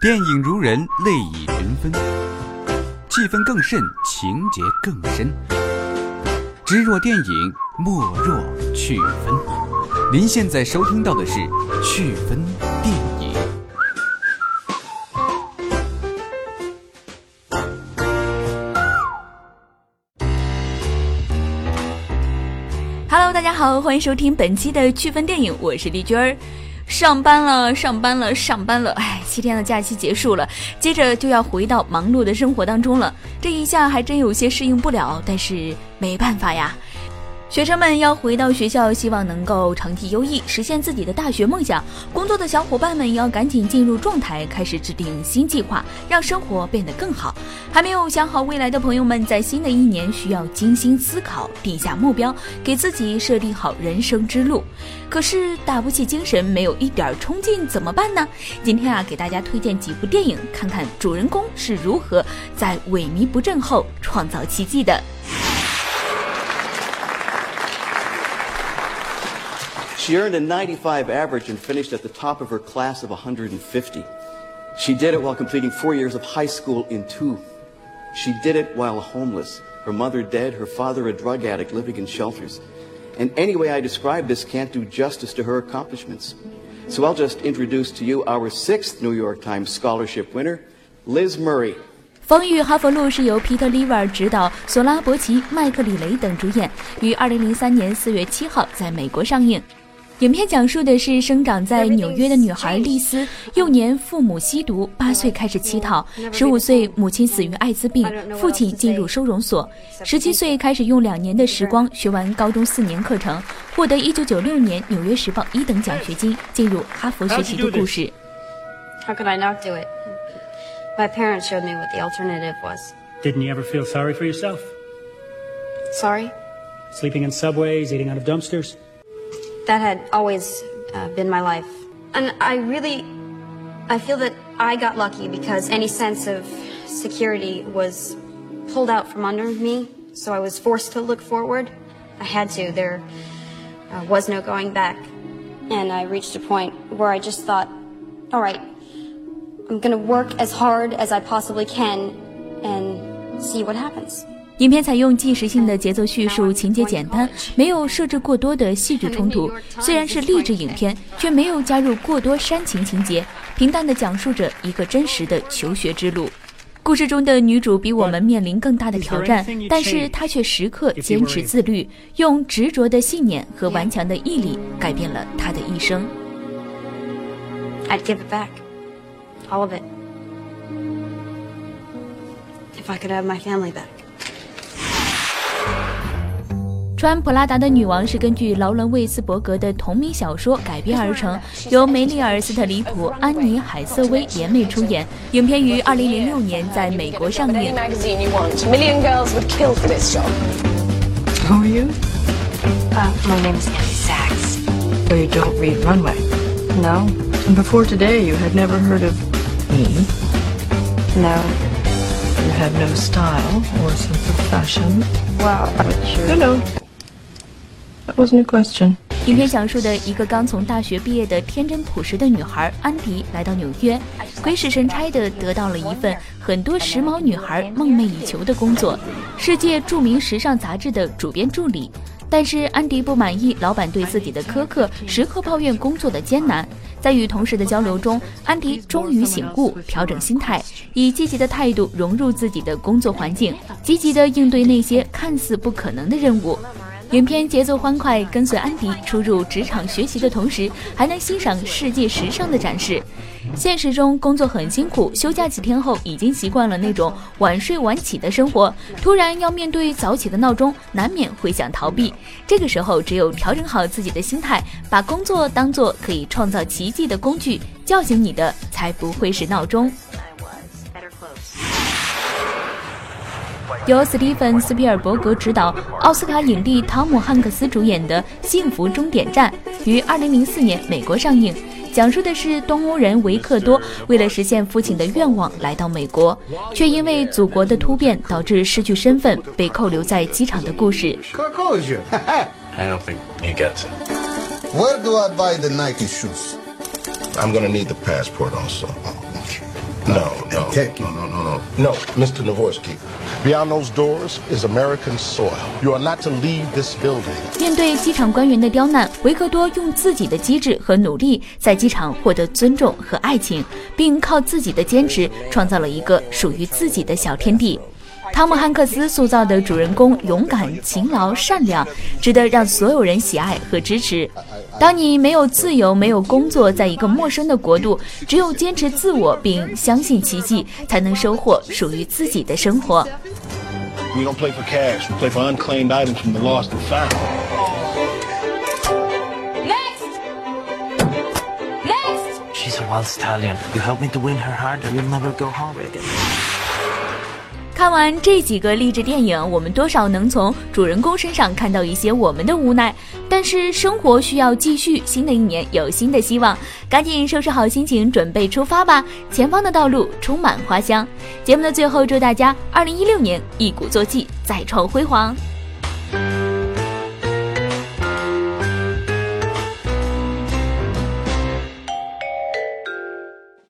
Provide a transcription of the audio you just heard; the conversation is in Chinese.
电影如人，泪已群分，气氛更甚，情节更深。知若电影，莫若趣分。您现在收听到的是趣分电影。Hello，大家好，欢迎收听本期的趣分电影，我是丽君儿。上班了，上班了，上班了！哎，七天的假期结束了，接着就要回到忙碌的生活当中了。这一下还真有些适应不了，但是没办法呀。学生们要回到学校，希望能够成绩优异，实现自己的大学梦想。工作的小伙伴们要赶紧进入状态，开始制定新计划，让生活变得更好。还没有想好未来的朋友们，在新的一年需要精心思考，定下目标，给自己设定好人生之路。可是打不起精神，没有一点冲劲，怎么办呢？今天啊，给大家推荐几部电影，看看主人公是如何在萎靡不振后创造奇迹的。She earned a 95 average and finished at the top of her class of 150. She did it while completing four years of high school in two. She did it while homeless, her mother dead, her father a drug addict living in shelters. And any way I describe this can't do justice to her accomplishments. So I'll just introduce to you our sixth New York Times scholarship winner, Liz Murray. 风雨哈佛路是由皮特·利维尔执导，索拉伯奇、麦克里雷等主演，于二零零三年四月七号在美国上映。 影片讲述的是生长在纽约的女孩丽丝，幼年父母吸毒，八岁开始乞讨，十五岁母亲死于艾滋病，父亲进入收容所，十七岁开始用两年的时光学完高中四年课程，获得一九九六年《纽约时报》一等奖学金，进入哈佛学习的故事。How could I not do it? My parents showed me what the alternative was. Didn't you ever feel sorry for yourself? Sorry? Sleeping in subways, eating out of dumpsters? That had always uh, been my life. And I really, I feel that I got lucky because any sense of security was pulled out from under me. So I was forced to look forward. I had to. There uh, was no going back. And I reached a point where I just thought, all right, I'm going to work as hard as I possibly can and see what happens. 影片采用纪实性的节奏叙述，情节简单，没有设置过多的戏剧冲突。虽然是励志影片，却没有加入过多煽情情节，平淡的讲述着一个真实的求学之路。故事中的女主比我们面临更大的挑战，但是她却时刻坚持自律，用执着的信念和顽强的毅力改变了她的一生。I'd give it back, all of it, if I could have my family back. 穿普拉达的女王是根据劳伦·魏斯伯格的同名小说改编而成，由梅丽尔·斯特里普、安妮·海瑟薇联袂出演。影片于二零零六年在美国上映。Who are you? Uh, my name is Annie Sachs. Oh, you don't read Runway? No. And before today, you had never heard of me? No. You had no style or sense of fashion? Wow, but you... No, no. Wasn't a question. 影片讲述的一个刚从大学毕业的天真朴实的女孩安迪，来到纽约，鬼使神差的得到了一份很多时髦女孩梦寐以求的工作——世界著名时尚杂志的主编助理。但是安迪不满意老板对自己的苛刻，时刻抱怨工作的艰难。在与同事的交流中，安迪终于醒悟，调整心态，以积极的态度融入自己的工作环境，积极的应对那些看似不可能的任务。影片节奏欢快，跟随安迪出入职场学习的同时，还能欣赏世界时尚的展示。现实中工作很辛苦，休假几天后已经习惯了那种晚睡晚起的生活，突然要面对早起的闹钟，难免会想逃避。这个时候，只有调整好自己的心态，把工作当做可以创造奇迹的工具，叫醒你的才不会是闹钟。由斯蒂芬·斯皮尔伯格执导、奥斯卡影帝汤姆·汉克斯主演的《幸福终点站》于2004年美国上映，讲述的是东欧人维克多为了实现父亲的愿望来到美国，却因为祖国的突变导致失去身份，被扣留在机场的故事。I don't think you get it. Where do I buy the Nike shoes? I'm gonna need the passport also. No, no, no, no, no, no. No, Mr. Navorsky. Beyond those doors is American soil. You are not to leave this building. 面对机场官员的刁难，维克多用自己的机智和努力，在机场获得尊重和爱情，并靠自己的坚持，创造了一个属于自己的小天地。汤姆·汉克斯塑造的主人公勇敢、勤劳、善良，值得让所有人喜爱和支持。当你没有自由、没有工作，在一个陌生的国度，只有坚持自我并相信奇迹，才能收获属于自己的生活。We don't play for cash. We play for unclaimed items from the lost and found. She's a wild stallion. You help me to win her heart, and you'll never go hungry again. 看完这几个励志电影，我们多少能从主人公身上看到一些我们的无奈。但是生活需要继续，新的一年有新的希望，赶紧收拾好心情，准备出发吧！前方的道路充满花香。节目的最后，祝大家二零一六年一鼓作气，再创辉煌！